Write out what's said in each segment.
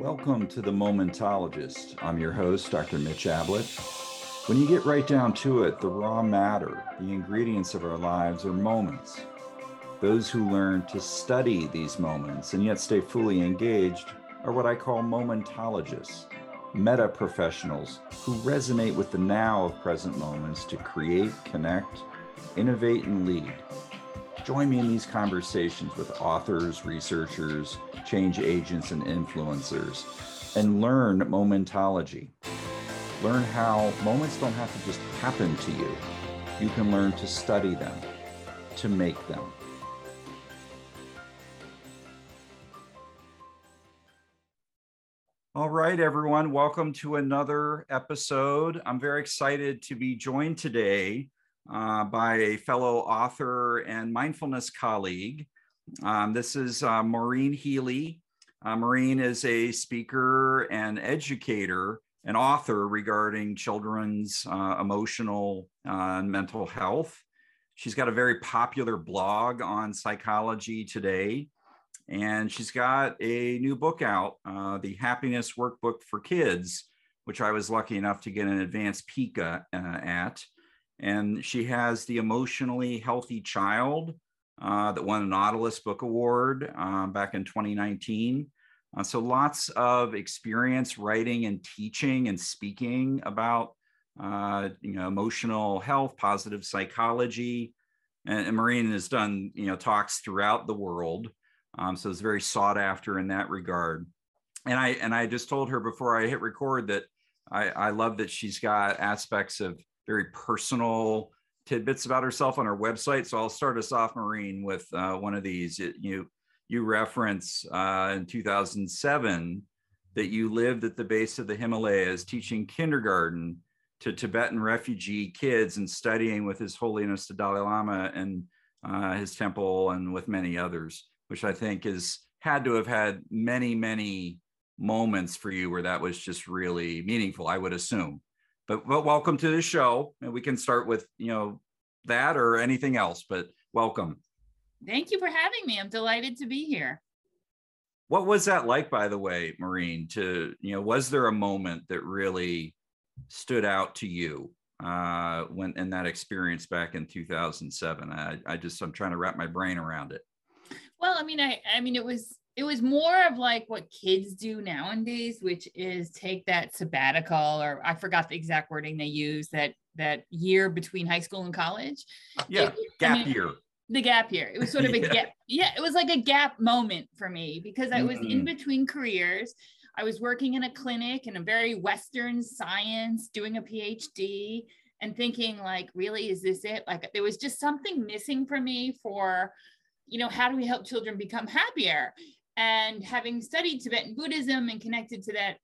Welcome to The Momentologist. I'm your host, Dr. Mitch Ablett. When you get right down to it, the raw matter, the ingredients of our lives are moments. Those who learn to study these moments and yet stay fully engaged are what I call momentologists, meta professionals who resonate with the now of present moments to create, connect, innovate, and lead. Join me in these conversations with authors, researchers, change agents, and influencers, and learn momentology. Learn how moments don't have to just happen to you. You can learn to study them, to make them. All right, everyone, welcome to another episode. I'm very excited to be joined today uh, by a fellow author and mindfulness colleague. Um, this is uh, Maureen Healy. Uh, Maureen is a speaker and educator and author regarding children's uh, emotional uh, and mental health. She's got a very popular blog on psychology today. And she's got a new book out, The Happiness Workbook for Kids, which I was lucky enough to get an advanced peek at. And she has The Emotionally Healthy Child uh, that won a Nautilus Book Award uh, back in 2019. Uh, so lots of experience writing and teaching and speaking about uh, you know emotional health, positive psychology, and, and Maureen has done you know talks throughout the world. Um, so it's very sought after in that regard. And I and I just told her before I hit record that I, I love that she's got aspects of very personal tidbits about herself on her website. So I'll start us off, Maureen, with uh, one of these. It, you you reference uh, in 2007 that you lived at the base of the Himalayas teaching kindergarten to Tibetan refugee kids and studying with His Holiness the Dalai Lama and uh, his temple and with many others, which I think is had to have had many many moments for you where that was just really meaningful. I would assume. But, but welcome to the show, and we can start with you know that or anything else. But welcome. Thank you for having me. I'm delighted to be here. What was that like, by the way, Maureen? To you know, was there a moment that really stood out to you uh, when in that experience back in 2007? I, I just I'm trying to wrap my brain around it. Well, I mean, I I mean, it was it was more of like what kids do nowadays which is take that sabbatical or i forgot the exact wording they use that that year between high school and college. Yeah it, gap I mean, year. The gap year. It was sort of a gap yeah it was like a gap moment for me because i was mm-hmm. in between careers. I was working in a clinic in a very western science doing a phd and thinking like really is this it? Like there was just something missing for me for you know how do we help children become happier and having studied Tibetan Buddhism and connected to that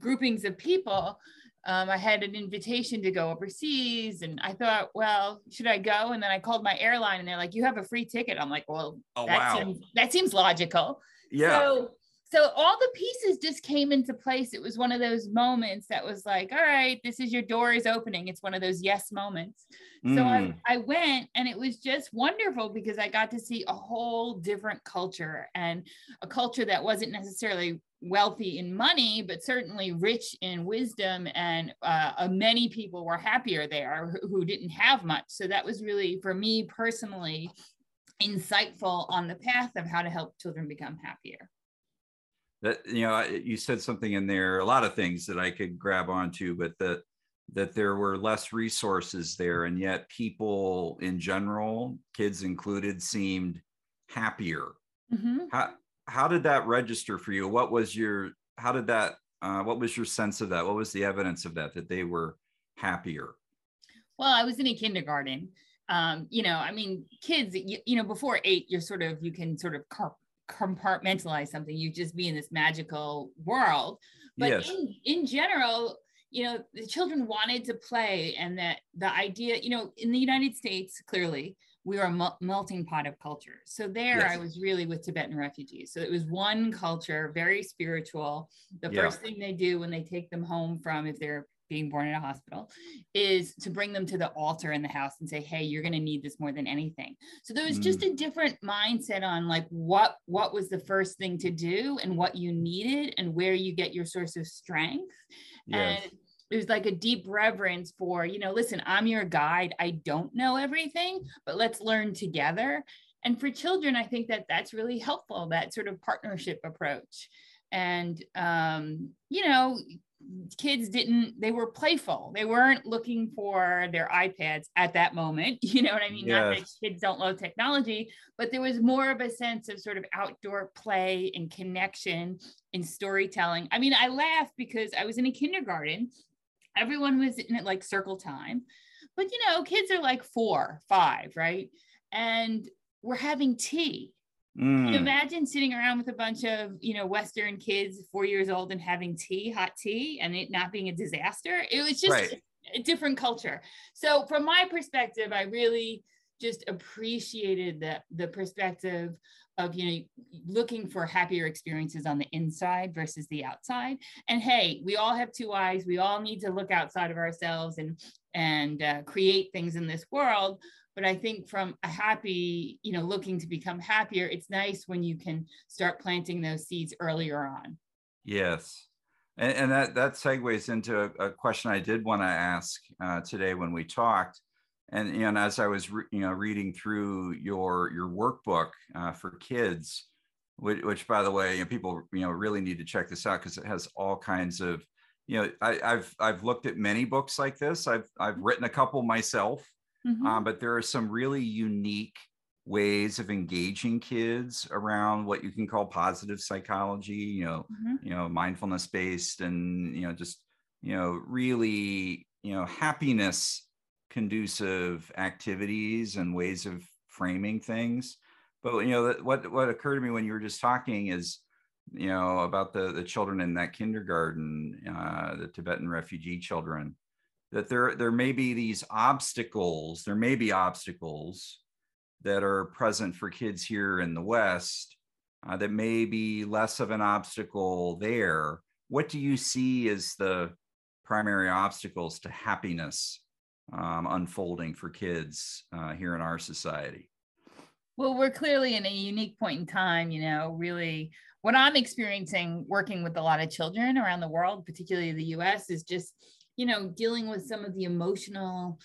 groupings of people, um, I had an invitation to go overseas, and I thought, well, should I go? And then I called my airline, and they're like, "You have a free ticket." I'm like, "Well, oh, that wow. seems that seems logical." Yeah. So, so all the pieces just came into place. It was one of those moments that was like, "All right, this is your door is opening." It's one of those yes moments. Mm. So I, mm. I went and it was just wonderful because I got to see a whole different culture and a culture that wasn't necessarily wealthy in money, but certainly rich in wisdom. And uh, many people were happier there who didn't have much. So that was really, for me personally, insightful on the path of how to help children become happier that you know you said something in there a lot of things that i could grab onto but that that there were less resources there and yet people in general kids included seemed happier. Mm-hmm. how, how did that register for you? What was your how did that uh, what was your sense of that? What was the evidence of that that they were happier? Well i was in a kindergarten. Um, you know i mean kids you, you, know before eight you're sort of you can sort of compartmentalize something you just be in this magical world but yes. in, in general you know the children wanted to play and that the idea you know in the united states clearly we are a melting pot of cultures so there yes. i was really with tibetan refugees so it was one culture very spiritual the yeah. first thing they do when they take them home from if they're being born in a hospital is to bring them to the altar in the house and say hey you're going to need this more than anything. So there was mm. just a different mindset on like what what was the first thing to do and what you needed and where you get your source of strength. Yes. and was like a deep reverence for you know listen i'm your guide. I don't know everything but let's learn together. And for children i think that that's really helpful that sort of partnership approach. And um, you know kids didn't they were playful. They weren't looking for their ipads at that moment you know what i mean? Yes. not that kids don't love technology but there was more of a sense of sort of outdoor play and connection and storytelling. I mean i laugh because i was in a kindergarten. Everyone was in it like circle time. But you know kids are like four five right? And we're having tea Mm. imagine sitting around with a bunch of, you know, Western kids, four years old, and having tea, hot tea, and it not being a disaster. It was just right. a different culture. So, from my perspective, I really just appreciated the the perspective of you know looking for happier experiences on the inside versus the outside and hey we all have two eyes we all need to look outside of ourselves and and uh, create things in this world but i think from a happy you know looking to become happier it's nice when you can start planting those seeds earlier on. Yes. And, and that that segues into a, a question i did want to ask uh, today when we talked. And and as i was re, you know reading through your your workbook uh, for kids which, which, by the way you know, people you know really need to check this out because it has all kinds of you know I, have i've looked at many books like this. I've i've written a couple myself Mm-hmm. Um, but there are some really unique ways of engaging kids around what you can call positive psychology, you know, mm-hmm. you know, mindfulness based and, you know, just, you know, really, you know, happiness conducive activities and ways of framing things. But, you know, what, what occurred to me when you were just talking is, you know, about the, the children in that kindergarten, uh, the Tibetan refugee children, that there there may be these obstacles there may be obstacles that are present for kids here in the west uh, that may be less of an obstacle there. What do you see as the primary obstacles to happiness um, unfolding for kids uh, here in our society? Well we're clearly in a unique point in time you know really what i'm experiencing working with a lot of children around the world particularly the us is just you know, dealing with some of the emotional,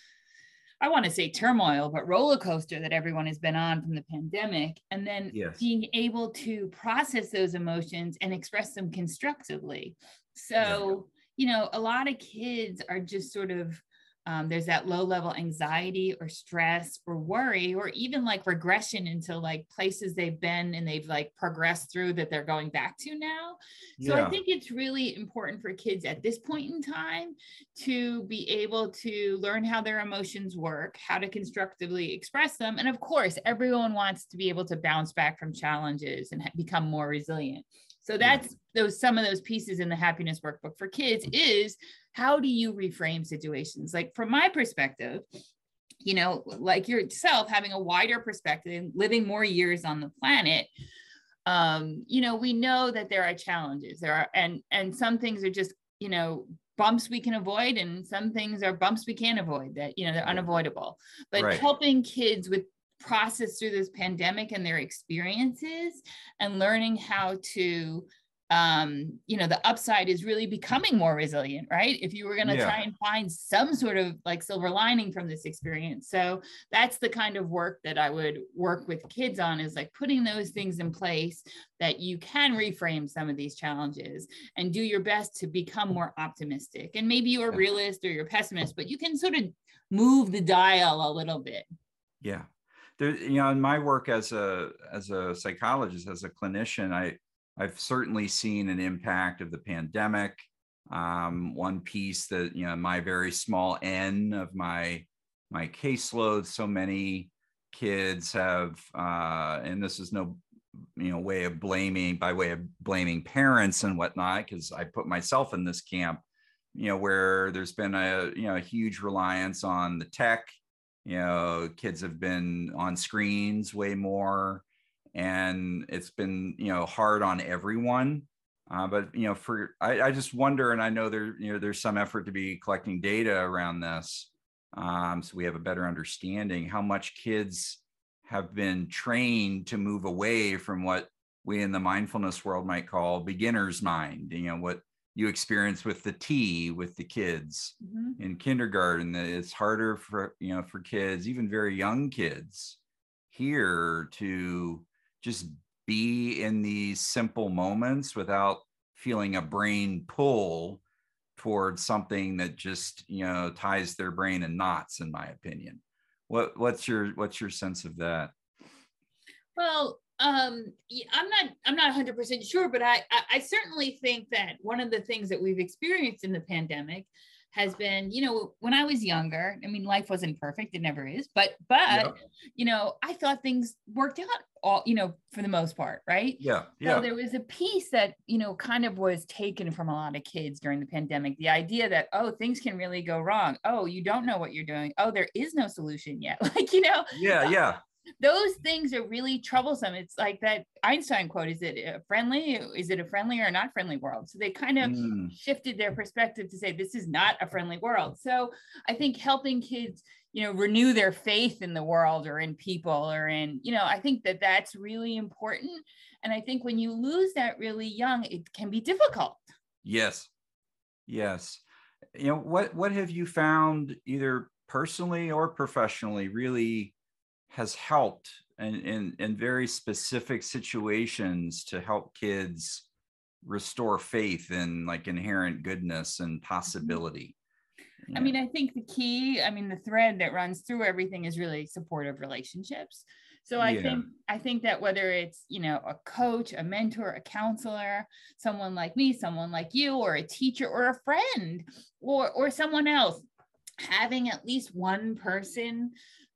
I want to say turmoil, but roller coaster that everyone has been on from the pandemic. And then yes. being able to process those emotions and express them constructively. So, yeah. you know, a lot of kids are just sort of um, there's that low level anxiety or stress or worry or even like regression into like places they've been and they've like progressed through that they're going back to now so yeah. i think it's really important for kids at this point in time to be able to learn how their emotions work how to constructively express them and of course everyone wants to be able to bounce back from challenges and become more resilient so that's those some of those pieces in the happiness workbook for kids is how do you reframe situations? Like from my perspective, you know, like yourself having a wider perspective, and living more years on the planet, um, you know, we know that there are challenges. There are and and some things are just, you know, bumps we can avoid and some things are bumps we can't avoid that you know they're unavoidable but right. helping kids with process through this pandemic and their experiences and learning how to um, you know, the upside is really becoming more resilient, right? If you were going to yeah. try and find some sort of like silver lining from this experience. So that's the kind of work that I would work with kids on is like putting those things in place that you can reframe some of these challenges and do your best to become more optimistic. And maybe you're a realist or you're a pessimist, but you can sort of move the dial a little bit. Yeah. There, you know, in my work as a as a psychologist, as a clinician, I I've certainly seen an impact of the pandemic. Um, one piece that you know, my very small n of my my caseload, so many kids have, uh, and this is no you know way of blaming by way of blaming parents and whatnot, because I put myself in this camp, you know, where there's been a you know a huge reliance on the tech. You know, kids have been on screens way more and it's been you know hard on everyone Uh, but you know, for I, I, just wonder, and I know there you know there's some effort to be collecting data around this, um, so we have a better understanding how much kids have been trained to move away from what we in the mindfulness world might call beginner's mind. You know what you experience with the T with the kids mm-hmm. in kindergarten. That it's harder for you know for kids, even very young kids, here to just be in these simple moments without feeling a brain pull towards something that just you know ties their brain in knots in my opinion what what's your what's your sense of that well um i'm not i'm not 100% sure but I, I i certainly think that one of the things that we've experienced in the pandemic has been you know when i was younger i mean life wasn't perfect it never is but but yeah. you know i thought things worked out all you know for the most part right? Yeah yeah. so there was a piece that you know kind of was taken from a lot of kids during the pandemic the idea that oh things can really go wrong. Oh you don't know what you're doing. Oh there is no solution yet. Like you know yeah yeah those things are really troublesome. It's like that Einstein quote is it a friendly? Is it a friendly or not friendly world? So they kind of mm. shifted their perspective to say this is not a friendly world. So I think helping kids, you know, renew their faith in the world or in people or in, you know, I think that that's really important. And I think when you lose that really young, it can be difficult. Yes. Yes. You know, what what have you found either personally or professionally really has helped in, in, in very specific situations to help kids restore faith in like inherent goodness and mm-hmm. possibility. I mean, I think the key, I mean, the thread that runs through everything is really supportive relationships. So I yeah. think I think that whether it's you know a coach, a mentor, a counselor, someone like me, someone like you, or a teacher, or a friend, or or someone else, having at least one person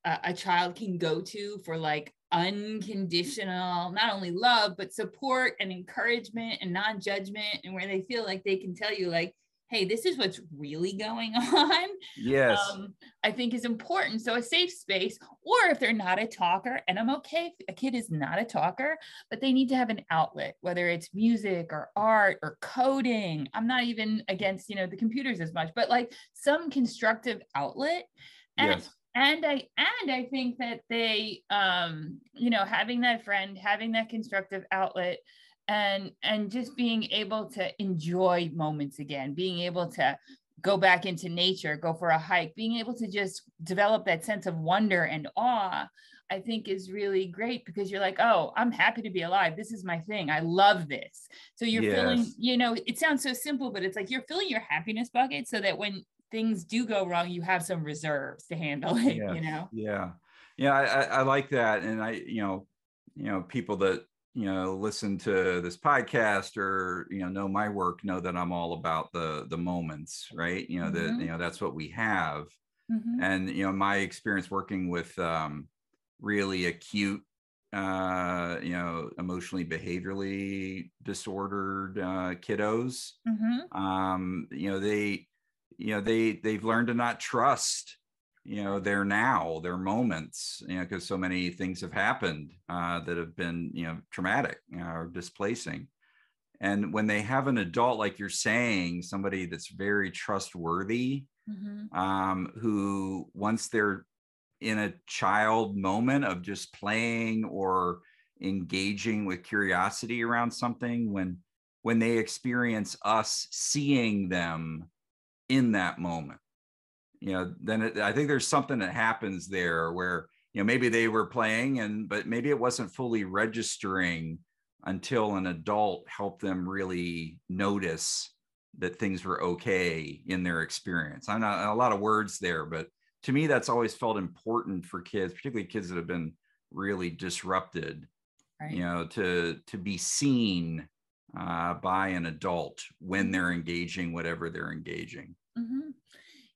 a, child can go to for like unconditional not only love but support and encouragement and non-judgment and where they feel like they can tell you like hey this is what's really going on. Yes. Um, i think is important. So a safe space or if they're not a talker and i'm okay if a kid is not a talker but they need to have an outlet whether it's music or art or coding. I'm not even against you know the computers as much but like some constructive outlet. And yes and i and i think that they um you know having that friend having that constructive outlet and and just being able to enjoy moments again being able to go back into nature go for a hike being able to just develop that sense of wonder and awe i think is really great because you're like oh i'm happy to be alive. This is my thing. I love this. So you're yes. feeling you know it sounds so simple but it's like you're filling your happiness bucket so that when things do go wrong, you have some reserves to handle it, yeah. you know? Yeah. Yeah. I, I like that. And I, you know, you know, people that, you know, listen to this podcast or, you know, know my work, know that I'm all about the, the moments, right. You know, mm-hmm. that, you know, that's what we have. Mm-hmm. And, you know, my experience working with um, really acute uh you know emotionally behaviorally disordered uh kiddos mm-hmm. um you know they you know they they've learned to not trust you know their now their moments you know because so many things have happened uh, that have been you know traumatic you know, or displacing and when they have an adult like you're saying somebody that's very trustworthy mm-hmm. um, who once they're in a child moment of just playing or engaging with curiosity around something when when they experience us seeing them in that moment you know then it, i think there's something that happens there where you know maybe they were playing and but maybe it wasn't fully registering until an adult helped them really notice that things were okay in their experience i'm not a lot of words there but to me that's always felt important for kids particularly kids that have been really disrupted right. you know to to be seen uh, by an adult when they're engaging whatever they're engaging. Mm-hmm.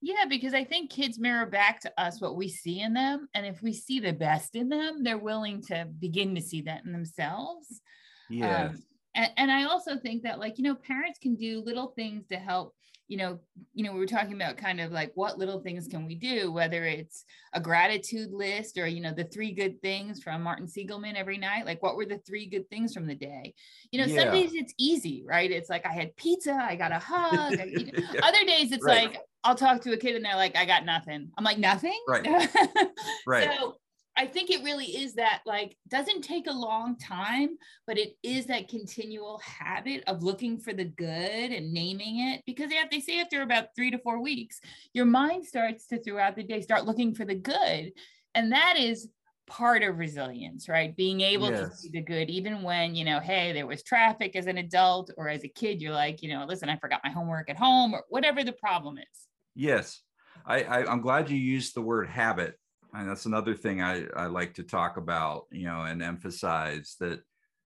Yeah, because I think kids mirror back to us what we see in them. And if we see the best in them, they're willing to begin to see that in themselves. Yeah. Um, and, and i also think that like you know parents can do little things to help you know you know we were talking about kind of like what little things can we do whether it's a gratitude list or you know the three good things from martin seligman every night like what were the three good things from the day you know yeah. some days it's easy right it's like i had pizza i got a hug I, you know. yeah. other days it's right. like i'll talk to a kid and they're like i got nothing i'm like nothing right right so I think it really is that like doesn't take a long time, but it is that continual habit of looking for the good and naming it because they, they say after about three to four weeks, your mind starts to throughout the day start looking for the good, and that is part of resilience, right? Being able yes. to see the good, even when you know, hey, there was traffic as an adult or as a kid, you're like, you know, listen, I forgot my homework at home or whatever the problem is. Yes, I, I I'm glad you used the word habit and that's another thing I, I like to talk about, you know, and emphasize that,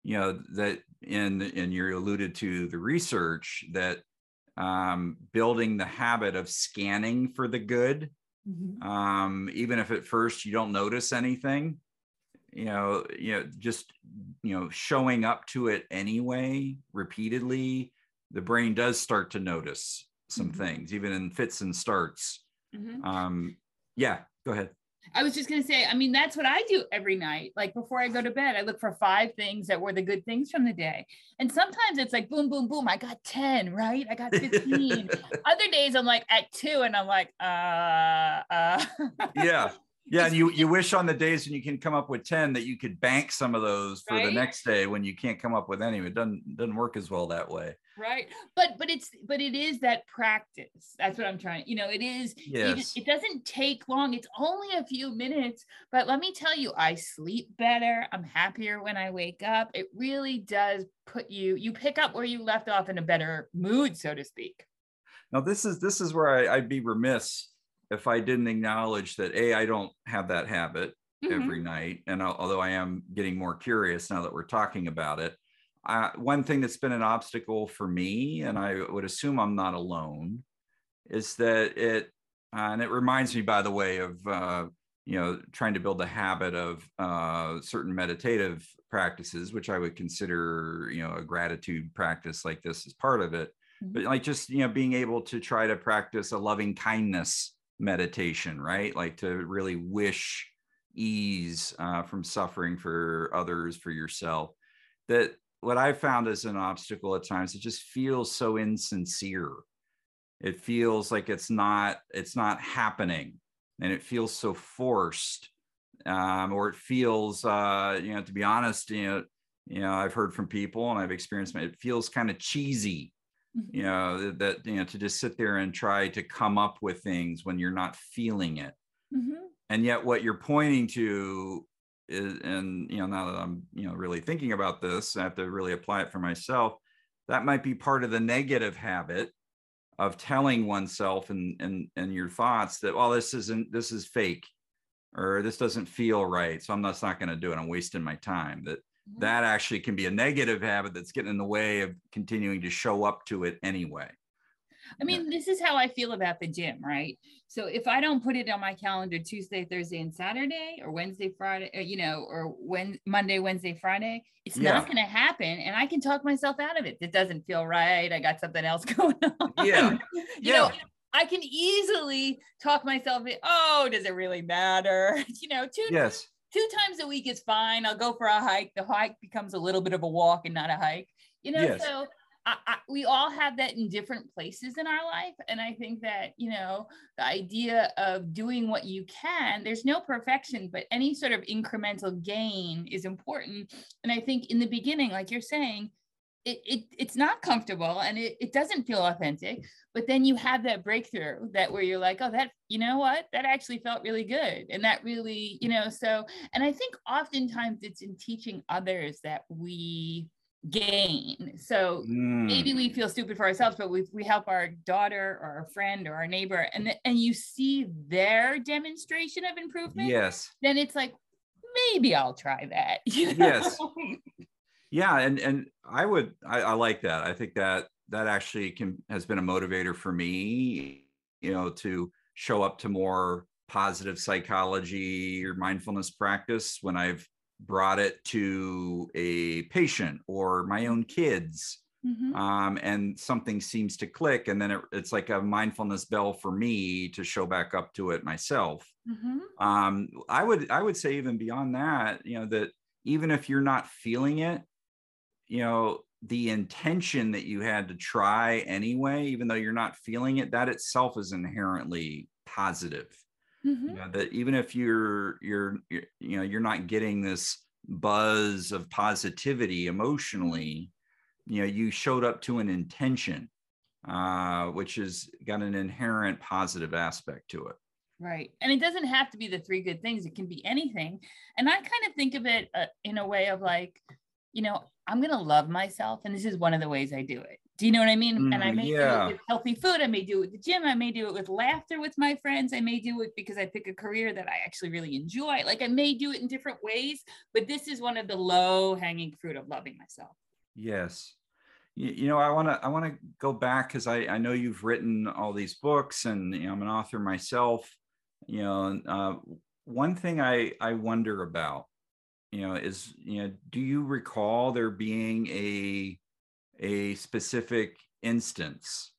you know, that in and you alluded to the research that um, building the habit of scanning for the good, mm-hmm. um, even if at first you don't notice anything, you know, you know, just you know, showing up to it anyway, repeatedly, the brain does start to notice some mm-hmm. things, even in fits and starts. Mm-hmm. Um, yeah, go ahead. I was just going to say, I mean, that's what I do every night. Like before I go to bed, I look for five things that were the good things from the day. And sometimes it's like, boom, boom, boom. I got 10, right? I got 15. Other days I'm like at two and I'm like, uh, uh. yeah yeah, and you you wish on the days when you can come up with 10 that you could bank some of those for right? the next day when you can't come up with any. It doesn't doesn't work as well that way. Right. But but it's but it is that practice. That's what I'm trying. You know, it is yes. it, it doesn't take long. It's only a few minutes, but let me tell you, I sleep better. I'm happier when I wake up. It really does put you you pick up where you left off in a better mood, so to speak. Now this is this is where I, I'd be remiss if I didn't acknowledge that a I don't have that habit mm-hmm. every night, and although I am getting more curious now that we're talking about it, uh, one thing that's been an obstacle for me, and I would assume I'm not alone, is that it uh, and it reminds me, by the way, of uh, you know trying to build a habit of uh, certain meditative practices, which I would consider you know a gratitude practice like this as part of it. Mm-hmm. But like just you know being able to try to practice a loving kindness meditation, right? Like to really wish ease uh, from suffering for others, for yourself. That what I found as an obstacle at times, it just feels so insincere. It feels like it's not, it's not happening, and it feels so forced. Um, or it feels, uh, you know, to be honest, you know, you know, I've heard from people and I've experienced it feels kind of cheesy you know that you know to just sit there and try to come up with things when you're not feeling it. Mm-hmm. and yet what you're pointing to is and you know now that i'm you know really thinking about this i have to really apply it for myself that might be part of the negative habit of telling oneself and and and your thoughts that well this isn't this is fake or this doesn't feel right so i'm just not going to do it. I'm wasting my time that that actually can be a negative habit that's getting in the way of continuing to show up to it anyway. I mean, this is how I feel about the gym, right? So if I don't put it on my calendar Tuesday, Thursday, and Saturday, or Wednesday, Friday, uh, you know, or when Monday, Wednesday, Friday, it's yeah. not going to happen, and I can talk myself out of it. It doesn't feel right. I got something else going on. Yeah, you yeah. know. I can easily talk myself. In, oh, does it really matter? You know, two yes two times a week is fine. I'll go for a hike. The hike becomes a little bit of a walk and not a hike. You know, yes. so I, I, we all have that in different places in our life. And I think that, you know, the idea of doing what you can, there's no perfection, but any sort of incremental gain is important. And I think in the beginning, like you're saying, it, it it's not comfortable and it, it doesn't feel authentic but then you have that breakthrough that where you're like oh that you know what? That actually felt really good. And that really you know so and i think oftentimes it's in teaching others that we gain. So mm. maybe we feel stupid for ourselves but we, we help our daughter or our friend or our neighbor and and you see their demonstration of improvement yes. then it's like maybe i'll try that you know? yes yeah and and i would I, I, like that i think that that actually can has been a motivator for me you know to show up to more positive psychology or mindfulness practice when i've brought it to a patient or my own kids mm-hmm. um, and something seems to click and then it, it's like a mindfulness bell for me to show back up to it myself mm-hmm. um, i would i would say even beyond that you know that even if you're not feeling it you know the intention that you had to try anyway even though you're not feeling it that itself is inherently positive. Mm-hmm. you know that even if you're, you're you're you know you're not getting this buzz of positivity emotionally you know you showed up to an intention uh, which has got an inherent positive aspect to it. Right. And it doesn't have to be the three good things. It can be anything. And i kind of think of it uh, in a way of like you know i'm going to love myself and this is one of the ways i do it do you know what I mean? Mm, and I mm, may yeah. do it with healthy food. I may do it with the gym. I may do it with laughter with my friends. I may do it because I pick a career that I actually really enjoy. Like I may do it in different ways, but this is one of the low hanging fruit of loving myself. Yes. You, you know, I want to I want to go back because I I know you've written all these books and you know, I'm an author myself. You know, uh, one thing I I wonder about, you know, is you know, do you recall there being a a specific instance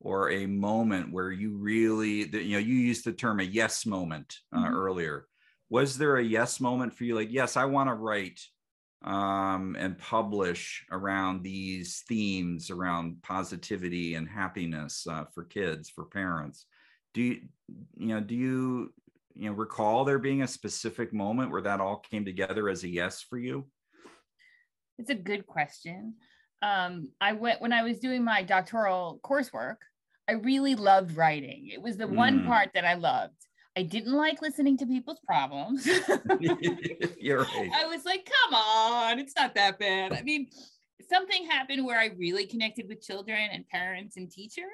or a moment where you really you know you used the term a yes moment uh, mm-hmm. earlier was there a yes moment for you like yes i want to write um, and publish around these themes around positivity and happiness uh, for kids for parents do you you know do you you know recall there being a specific moment where that all came together as a yes for you it's a good question um, I went when I was doing my doctoral coursework. I really loved writing. It was the mm. one part that I loved. I didn't like listening to people's problems. You're right. I was like, come on, it's not that bad. I mean, something happened where I really connected with children and parents and teachers,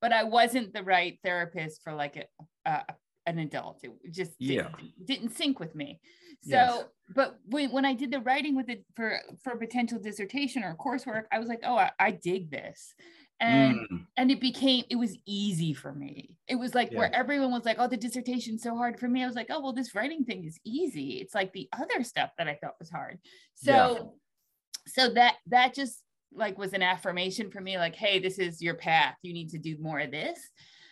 but I wasn't the right therapist for like a, a an adult. It just yeah. didn't, didn't sync with me. So, yes. but when, when I did the writing with it for for potential dissertation or coursework, I was like, oh, I, I dig this. And mm. and it became it was easy for me. It was like yeah. where everyone was like, oh, the dissertation's so hard for me. I was like, oh, well, this writing thing is easy. It's like the other stuff that I thought was hard. So yeah. so that that just like was an affirmation for me, like, hey, this is your path. You need to do more of this.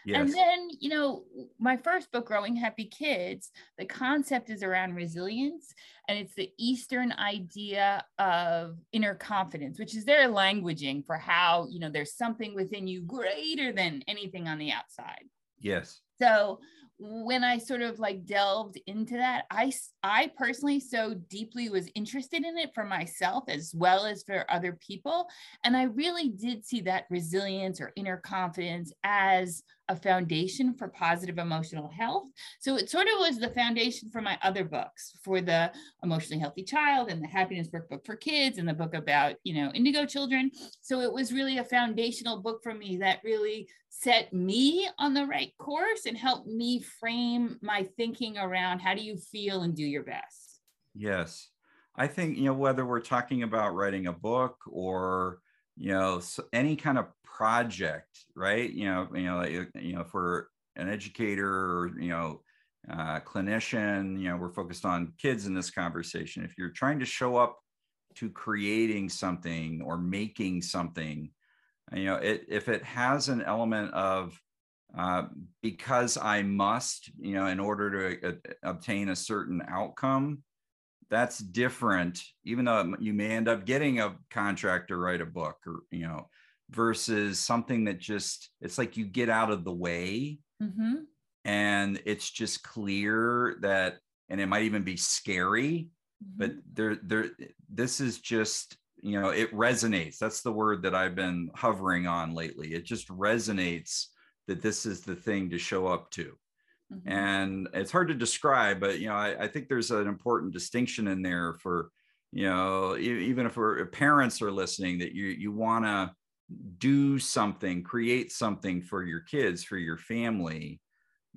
Yes. And then, you know, my first book, Growing Happy Kids, the concept is around resilience. And it's the Eastern idea of inner confidence, which is their languaging for how, you know, there's something within you greater than anything on the outside. Yes. So when I sort of like delved into that, I I personally so deeply was interested in it for myself as well as for other people, and I really did see that resilience or inner confidence as a foundation for positive emotional health. So it sort of was the foundation for my other books, for the emotionally healthy child and the happiness workbook for kids and the book about, you know, indigo children. So it was really a foundational book for me that really set me on the right course and help me frame my thinking around how do you feel and do your best. Yes. I think, you know, whether we're talking about writing a book or, you know, any kind of project, right? You know, you know, you know, for an educator or, you know, uh, clinician, you know, we're focused on kids in this conversation. If you're trying to show up to creating something or making something, you know it, if it has an element of uh, because i must you know in order to uh, obtain a certain outcome that's different even though you may end up getting a contract to write a book or you know versus something that just it's like you get out of the way mm-hmm. and it's just clear that and it might even be scary mm-hmm. but there there this is just you know it resonates. That's the word that i've been hovering on lately. It just resonates that this is the thing to show up to. Mm-hmm. and it's hard to describe but you know I, I, think there's an important distinction in there for you know even if, we're, if parents are listening that you you want to do something create something for your kids for your family.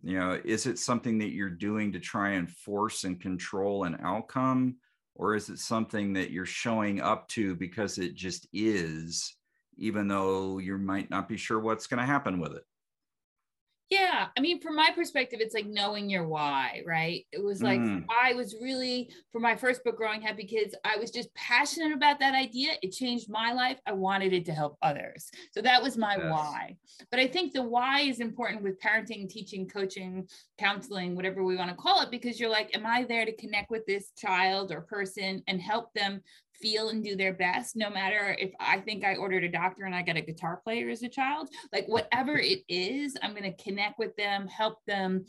You know is it something that you're doing to try and force and control an outcome or is it something that you're showing up to because it just is even though you might not be sure what's going to happen with it Yeah, I mean, from my perspective, it's like knowing your why, right? It was like mm. I was really for my first book, Growing Happy Kids. I was just passionate about that idea. It changed my life. I wanted it to help others, so that was my yes. why. But I think the why is important with parenting, teaching, coaching, counseling, whatever we want to call it, because you're like, am I there to connect with this child or person and help them feel and do their best no matter if i think i ordered a doctor and i got a guitar player as a child like whatever it is i'm going to connect with them help them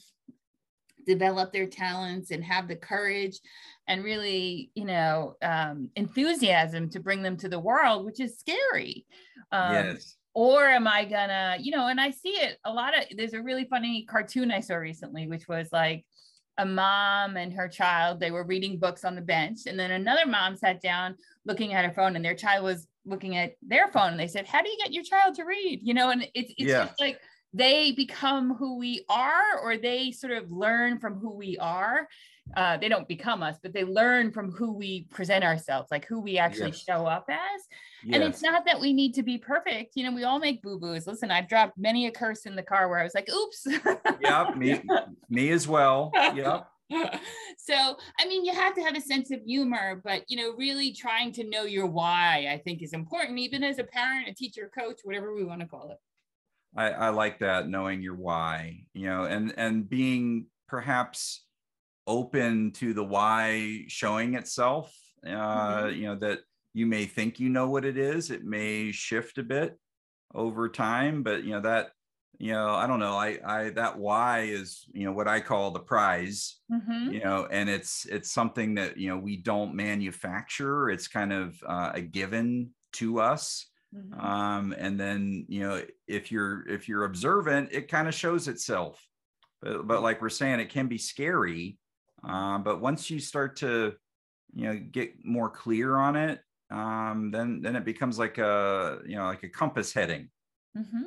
develop their talents and have the courage and really you know um, enthusiasm to bring them to the world which is scary. Um, yes. or am i gonna you know and i see it a lot of there's a really funny cartoon i saw recently which was like a mom and her child they were reading books on the bench and then another mom sat down looking at her phone and their child was looking at their phone and they said how do you get your child to read you know and it's, it's yeah. just like they become who we are or they sort of learn from who we are uh, they don't become us but they learn from who we present ourselves like who we actually yes. show up as. Yes. and it's not that we need to be perfect you know we all make boo-boos. Listen i've dropped many a curse in the car where i was like oops. Yeah me me as well. Yeah so i mean you have to have a sense of humor but you know really trying to know your why i think is important even as a parent a teacher coach whatever we want to call it. I, I like that knowing your why you know and and being perhaps open to the why showing itself uh, mm-hmm. you know that you may think you know what it is it may shift a bit over time but you know that you know i don't know i i that why is you know what i call the prize mm-hmm. you know and it's it's something that you know we don't manufacture it's kind of uh, a given to us mm-hmm. um and then you know if you're if you're observant it kind of shows itself but, but like we're saying it can be scary um, but once you start to, you know, get more clear on it, um, then then it becomes like a you know like a compass heading. Mm-hmm.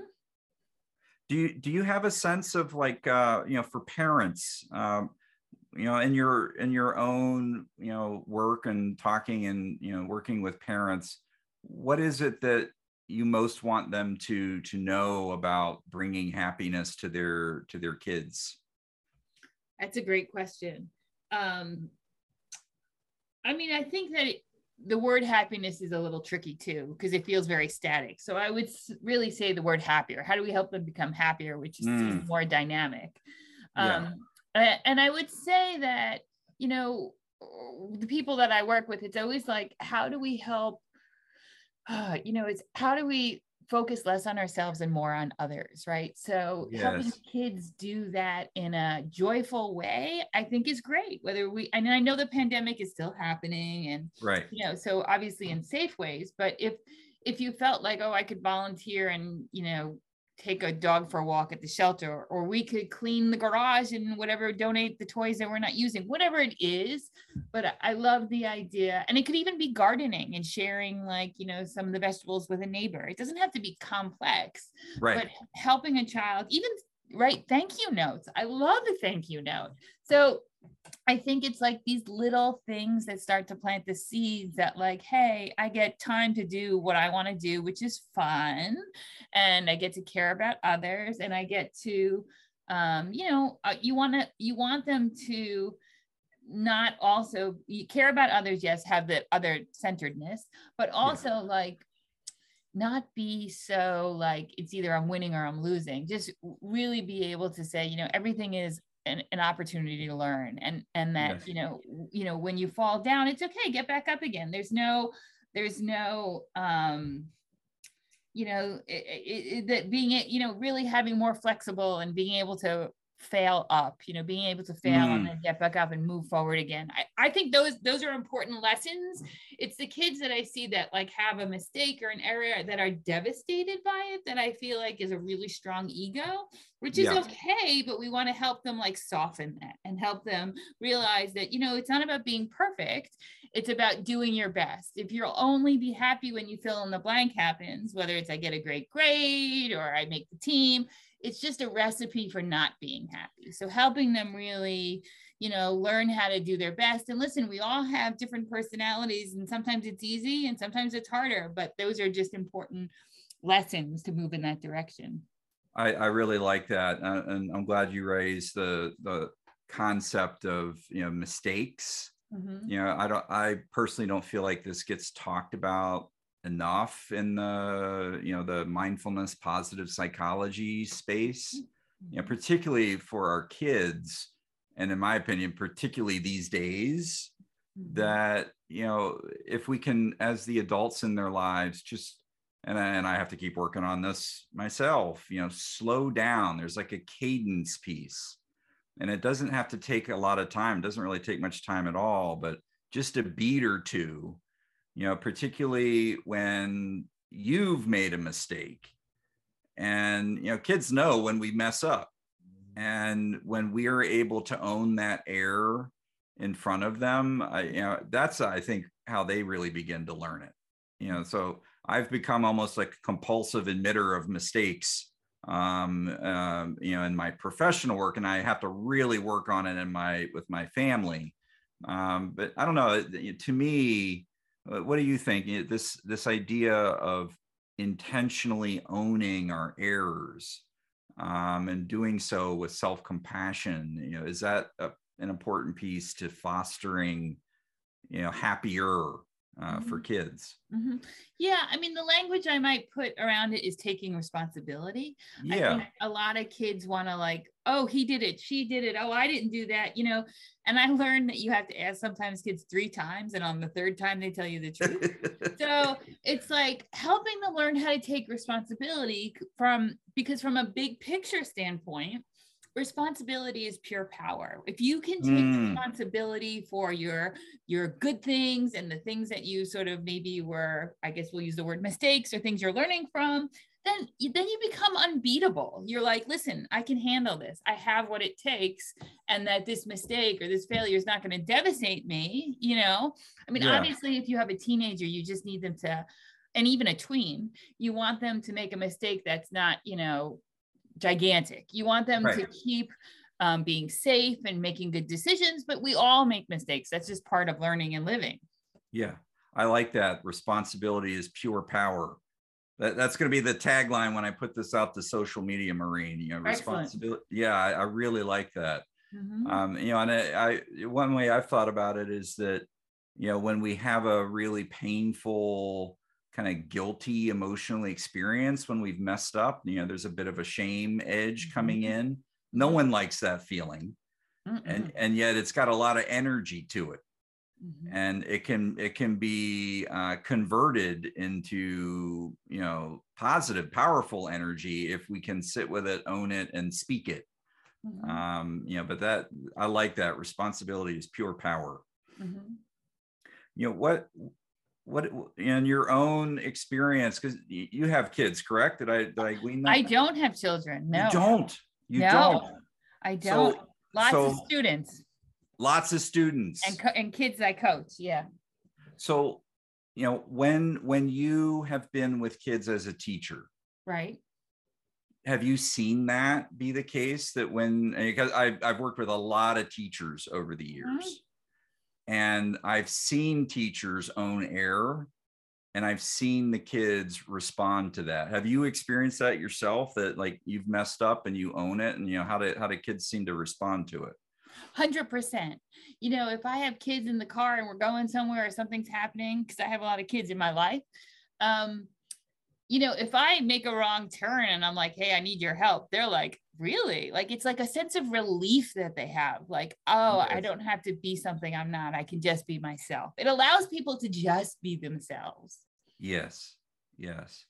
Do you do you have a sense of like uh, you know for parents, um, you know, in your in your own you know work and talking and you know working with parents, what is it that you most want them to to know about bringing happiness to their to their kids? That's a great question um, I mean, I think that it, the word happiness is a little tricky too because it feels very static. So I would really say the word happier. How do we help them become happier, which is mm. more dynamic? Um, yeah. And I would say that you know the people that I work with, it's always like, how do we help? Uh, you know, it's how do we focus less on ourselves and more on others, right? So yes. helping kids do that in a joyful way, I think is great. Whether we, and I know the pandemic is still happening, and right, you know, so obviously in safe ways. But if if you felt like, oh, I could volunteer and you know take a dog for a walk at the shelter or we could clean the garage and whatever donate the toys that we're not using whatever it is. But i love the idea and it could even be gardening and sharing like you know some of the vegetables with a neighbor. It doesn't have to be complex right. but helping a child even right thank you notes. I love the thank you note. So I think it's like these little things that start to plant the seeds that, like, hey, I get time to do what I want to do, which is fun. And I get to care about others. And I get to, um, you know, uh, you want to, you want them to not also you care about others, yes, have the other centeredness, but also yeah. like not be so like it's either I'm winning or I'm losing. Just really be able to say, you know, everything is an, an opportunity to learn and and that yes. you know you know when you fall down it's okay get back up again there's no there's no um you know it, it, it, that being you know really having more flexible and being able to fail up you know being able to fail mm. and then get back up and move forward again I, I think those those are important lessons it's the kids that i see that like have a mistake or an error that are devastated by it that i feel like is a really strong ego which is yeah. okay but we want to help them like soften that and help them realize that you know it's not about being perfect it's about doing your best if you'll only be happy when you fill in the blank happens whether it's i get a great grade or i make the team it's just a recipe for not being happy. So helping them really, you know, learn how to do their best. And listen, we all have different personalities, and sometimes it's easy and sometimes it's harder, but those are just important lessons to move in that direction. I, I really like that, uh, and I'm glad you raised the the concept of you know mistakes. Mm-hmm. You know, I don't. I personally don't feel like this gets talked about enough in the you know the mindfulness positive psychology space. Mm-hmm. You know, particularly for our kids, and in my opinion, particularly these days, mm-hmm. that you know if we can, as the adults in their lives, just and I, and I have to keep working on this myself you know slow down there's like a cadence piece and it doesn't have to take a lot of time it doesn't really take much time at all but just a beat or two you know particularly when you've made a mistake and you know kids know when we mess up and when we are able to own that error in front of them I, you know that's i think how they really begin to learn it you know so I've become almost like a compulsive admitter of mistakes, um, um, you know, in my professional work, and I have to really work on it in my with my family. Um, but I don't know. To me, uh, what do you think? This this idea of intentionally owning our errors um, and doing so with self compassion, you know, is that a, an important piece to fostering, you know, happier uh, mm-hmm. for kids. Mm-hmm. Yeah, I mean, the language I might put around it is taking responsibility. Yeah, a lot of kids want to like, oh, he did it, she did it, oh, I didn't do that, you know. And I learned that you have to ask sometimes kids three times, and on the third time they tell you the truth. so it's like helping them learn how to take responsibility from because from a big picture standpoint responsibility is pure power if you can take mm. responsibility for your your good things and the things that you sort of maybe were i guess we'll use the word mistakes or things you're learning from then then you become unbeatable you're like listen i can handle this i have what it takes and that this mistake or this failure is not going to devastate me you know i mean yeah. obviously if you have a teenager you just need them to and even a tween you want them to make a mistake that's not you know gigantic. You want them right. to keep um, being safe and making good decisions, but we all make mistakes. That's just part of learning and living. Yeah, I like that. Responsibility is pure power. That, that's going to be the tagline when I put this out to social media, Maureen. You know, responsibility. Yeah, I, I, really like that. Mm-hmm. Um, you know, and I, I one way I've thought about it is that you know when we have a really painful kind of guilty emotionally experience when we've messed up you know there's a bit of a shame edge mm-hmm. coming in no one likes that feeling Mm-mm. and and yet it's got a lot of energy to it mm-hmm. and it can it can be uh, converted into you know positive powerful energy if we can sit with it own it and speak it mm-hmm. um you know but that i like that responsibility is pure power mm-hmm. you know what what in your own experience because you have kids correct? Did i did i glean that? i don't have children no. you don't you no, don't. I don't. So, lots so of students. Lots of students. And, co- and kids i coach yeah. So you know when when you have been with kids as a teacher right. have you seen that be the case that when because I've, I've worked with a lot of teachers over the years mm-hmm and I've seen teachers own error and I've seen the kids respond to that. Have you experienced that yourself that like you've messed up and you own it and you know how do how do kids seem to respond to it? 100%. You know, if I have kids in the car and we're going somewhere or something's happening cuz I have a lot of kids in my life, um you know, if I make a wrong turn and I'm like, "Hey, I need your help." They're like, really like it's like a sense of relief that they have like oh yes. i don't have to be something i'm not i can just be myself it allows people to just be themselves yes yes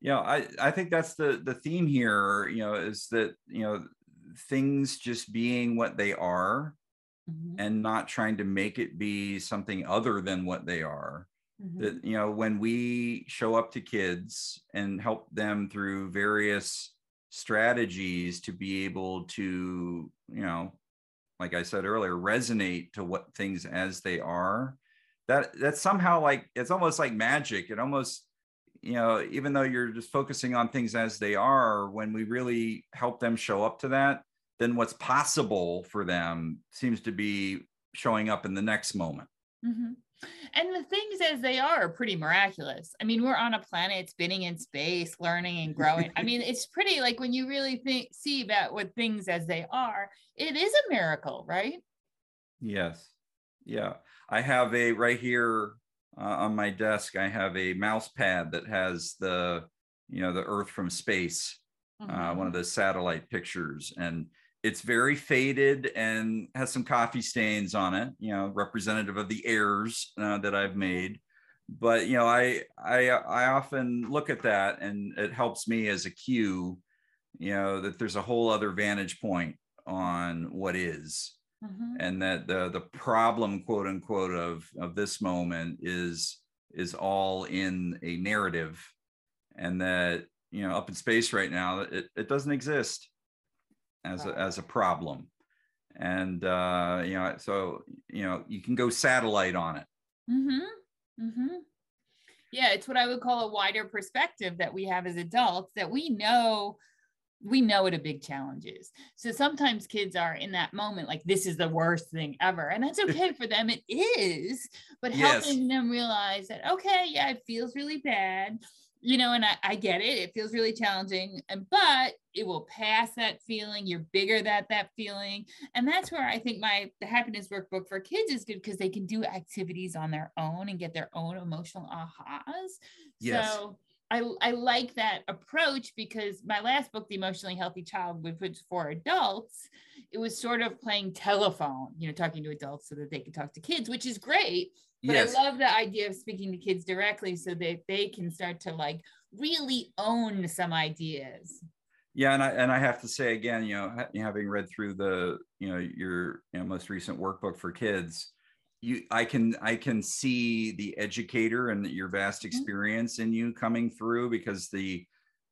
you know i i think that's the the theme here you know is that you know things just being what they are mm-hmm. and not trying to make it be something other than what they are mm-hmm. that you know when we show up to kids and help them through various strategies to be able to you know like i said earlier resonate to what things as they are. That that's somehow like it's almost like magic. It almost you know even though you're just focusing on things as they are when we really help them show up to that then what's possible for them seems to be showing up in the next moment. Mm-hmm. And the things as they are are pretty miraculous. I mean, we're on a planet spinning in space, learning and growing. I mean, it's pretty like when you really think see about what things as they are, it is a miracle, right? Yes. Yeah. I have a right here uh, on my desk, I have a mouse pad that has the, you know, the Earth from space, mm-hmm. uh, one of mm-hmm. the satellite pictures. And it's very faded and has some coffee stains on it, you know, representative of the errors uh, that I've made. But you know, I I I often look at that and it helps me as a cue, you know, that there's a whole other vantage point on what is mm-hmm. and that the the problem quote unquote of of this moment is is all in a narrative and that you know up in space right now it, it doesn't exist as a, as a problem and uh you know so you know you can go satellite on it mm-hmm. Mm-hmm. yeah it's what i would call a wider perspective that we have as adults that we know we know what a big challenge is. So sometimes kids are in that moment like this is the worst thing ever. And that's okay for them. It is, but helping yes. them realize that, okay, yeah, it feels really bad. You know, and I, I get it. It feels really challenging, and but it will pass that feeling. You're bigger than that feeling. And that's where I think my the happiness workbook for kids is good because they can do activities on their own and get their own emotional ahas. Yes. So I, I like that approach because my last book, The Emotionally Healthy Child, which was for adults, it was sort of playing telephone, you know, talking to adults so that they could talk to kids, which is great. But yes. I love the idea of speaking to kids directly so that they can start to like really own some ideas. Yeah, and I and I have to say again, you know, having read through the you know your you know, most recent workbook for kids, you i can i can see the educator and your vast mm-hmm. experience in you coming through because the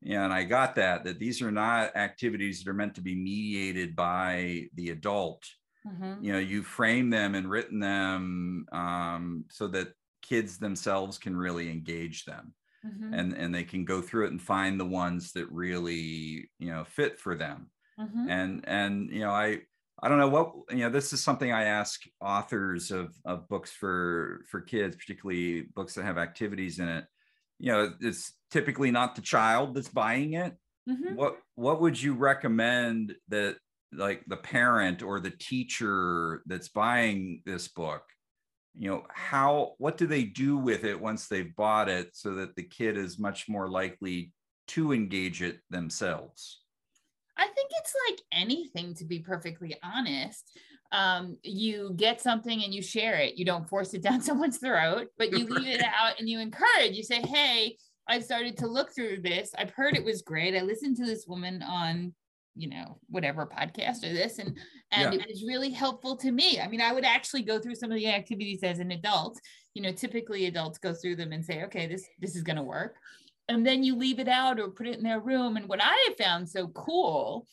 yeah, and I got that that these are not activities that are meant to be mediated by the adult. Mm-hmm. You know, you frame them and written them um, so that kids themselves can really engage them, mm-hmm. and and they can go through it and find the ones that really you know fit for them. Mm-hmm. And and you know, I I don't know what you know. This is something I ask authors of of books for for kids, particularly books that have activities in it. You know, it's typically not the child that's buying it. Mm-hmm. What what would you recommend that like the parent or the teacher that's buying this book? You know, how what do they do with it once they've bought it so that the kid is much more likely to engage it themselves? I think it's like anything, to be perfectly honest. Um, you get something and you share it. You don't force it down someone's throat, but you leave it out and you encourage. You say, Hey, I started to look through this. I've heard it was great. I listened to this woman on, you know, whatever podcast or this, and and yeah. it was really helpful to me. I mean, I would actually go through some of the activities as an adult. You know, typically adults go through them and say, okay, this this is gonna work and then you leave it out or put it in their room. And what I have found so cool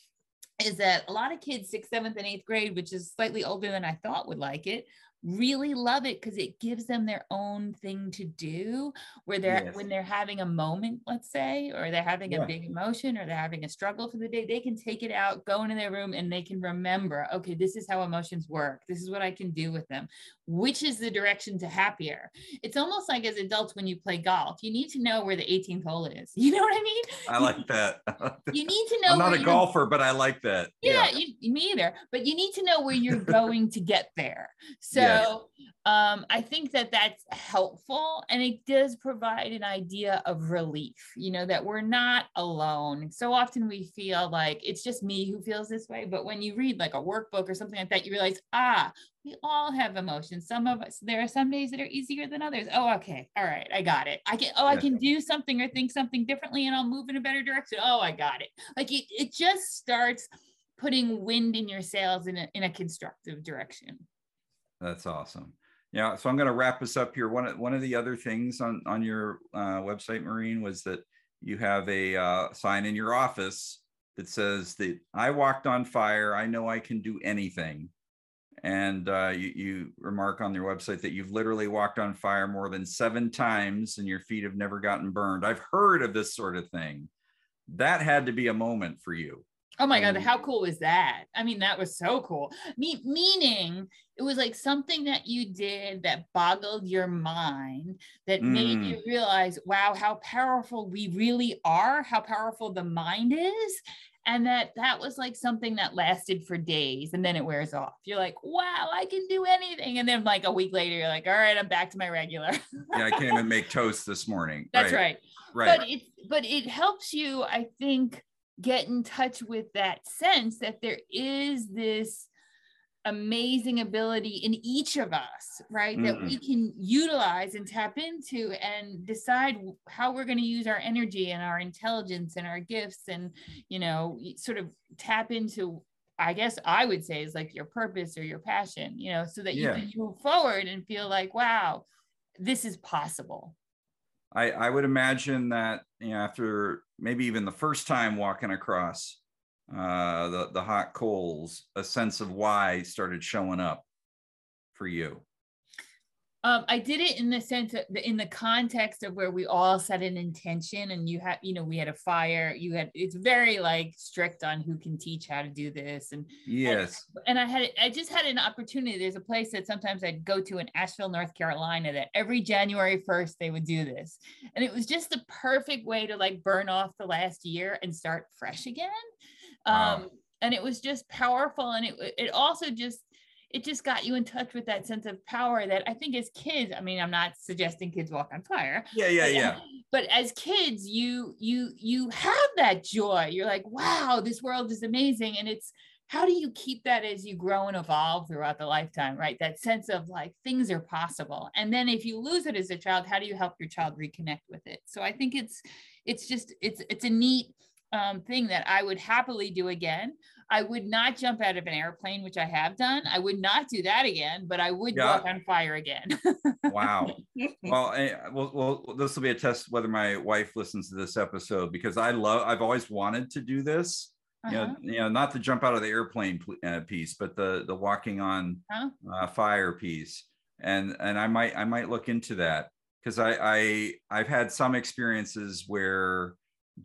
is that a lot of kids, sixth, seventh, and eighth grade, which is slightly older than I thought would like it, really love it because it gives them their own thing to do where they're yes. when they're having a moment let's say or they're having yeah. a big emotion or they're having a struggle for the day they can take it out go into their room and they can remember okay this is how emotions work this is what i can do with them which is the direction to happier it's almost like as adults when you play golf you need to know where the 18th hole is you know what i mean i like that you need to know i'm not a golfer but i like that yeah, yeah. You, me either but you need to know where you're going to get there so so um, I think that that's helpful and it does provide an idea of relief, you know, that we're not alone. So often we feel like it's just me who feels this way. But when you read like a workbook or something like that, you realize, ah, we all have emotions. Some of us, there are some days that are easier than others. Oh, okay. All right. I got it. I can, oh, I can do something or think something differently and I'll move in a better direction. Oh, I got it. Like it, it just starts putting wind in your sails in a, in a constructive direction. That's awesome. Yeah. So I'm going to wrap us up here. One of, one of the other things on, on your uh, website, Maureen, was that you have a uh, sign in your office that says that I walked on fire. I know I can do anything. And uh, you, you remark on your website that you've literally walked on fire more than seven times and your feet have never gotten burned. I've heard of this sort of thing. That had to be a moment for you. Oh my God, how cool was that? I mean, that was so cool. Me- meaning it was like something that you did that boggled your mind, that mm. made you realize, wow, how powerful we really are, how powerful the mind is. And that that was like something that lasted for days and then it wears off. You're like, wow, I can do anything. And then like a week later, you're like, all right, I'm back to my regular. yeah, I can't even make toast this morning. That's right. Right. right. But it but it helps you, I think, get in touch with that sense that there is this amazing ability in each of us, right? Mm-hmm. That we can utilize and tap into and decide how we're going to use our energy and our intelligence and our gifts and, you know, sort of tap into, I guess I would say is like your purpose or your passion, you know, so that you can move forward and feel like, wow, this is possible. I, I would imagine that you know, after maybe even the first time walking across uh, the the hot coals, a sense of why started showing up for you. Um, I did it in the sense of in the context of where we all set an intention and you had, you know, we had a fire, you had, it's very like strict on who can teach how to do this. And yes. And, and I had, I just had an opportunity. There's a place that sometimes I'd go to in Asheville, North Carolina that every January 1st they would do this. And it was just the perfect way to like burn off the last year and start fresh again. Wow. Um, and it was just powerful. And it, it also just, it just got you in touch with that sense of power that I think as kids, I mean, I'm not suggesting kids walk on fire. Yeah, yeah, yeah. But as kids, you you you have that joy. You're like, wow, this world is amazing. And it's how do you keep that as you grow and evolve throughout the lifetime, right? That sense of like things are possible. And then if you lose it as a child, how do you help your child reconnect with it? So I think it's it's just it's it's a neat um, thing that I would happily do again. I would not jump out of an airplane, which I have done. I would not do that again, but I would yeah. walk on fire again. wow. Well, eh, well, well, this will be a test whether my wife listens to this episode because I love. I've always wanted to do this. Uh-huh. You, know, you know, not the jump out of the airplane uh, piece, but the the walking on huh? uh, fire piece. And and I might I might look into that because I I I've had some experiences where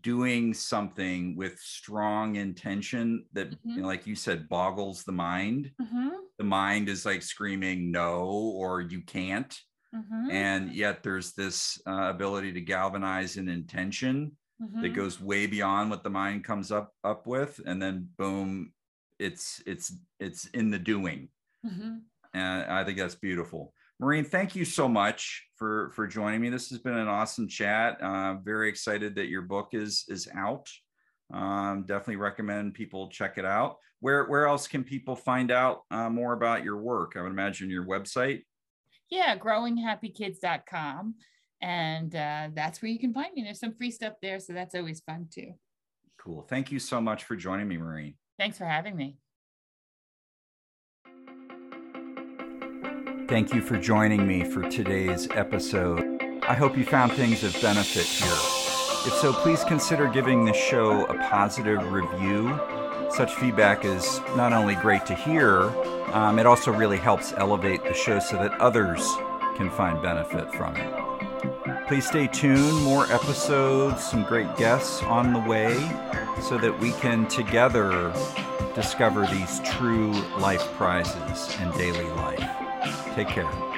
doing something with strong intention that mm-hmm. you know, like you said boggles the mind mm-hmm. the mind is like screaming no or you can't mm-hmm. and yet there's this uh, ability to galvanize an intention that mm-hmm. goes way beyond what the mind comes up up with and then boom it's it's it's in the doing mm-hmm. and i think that's beautiful Maureen, thank you so much for for joining me. This has been an awesome chat. Uh, very excited that your book is is out. Um, definitely recommend people check it out. Where where else can people find out uh, more about your work? I would imagine your website. Yeah, growinghappykids.com. And uh, that's where you can find me. There's some free stuff there. So that's always fun too. Cool. Thank you so much for joining me, Maureen. Thanks for having me. Thank you for joining me for today's episode. I hope you found things of benefit here. If so, please consider giving this show a positive review. Such feedback is not only great to hear, um, it also really helps elevate the show so that others can find benefit from it. Please stay tuned, more episodes, some great guests on the way, so that we can together discover these true life prizes in daily life. Take care.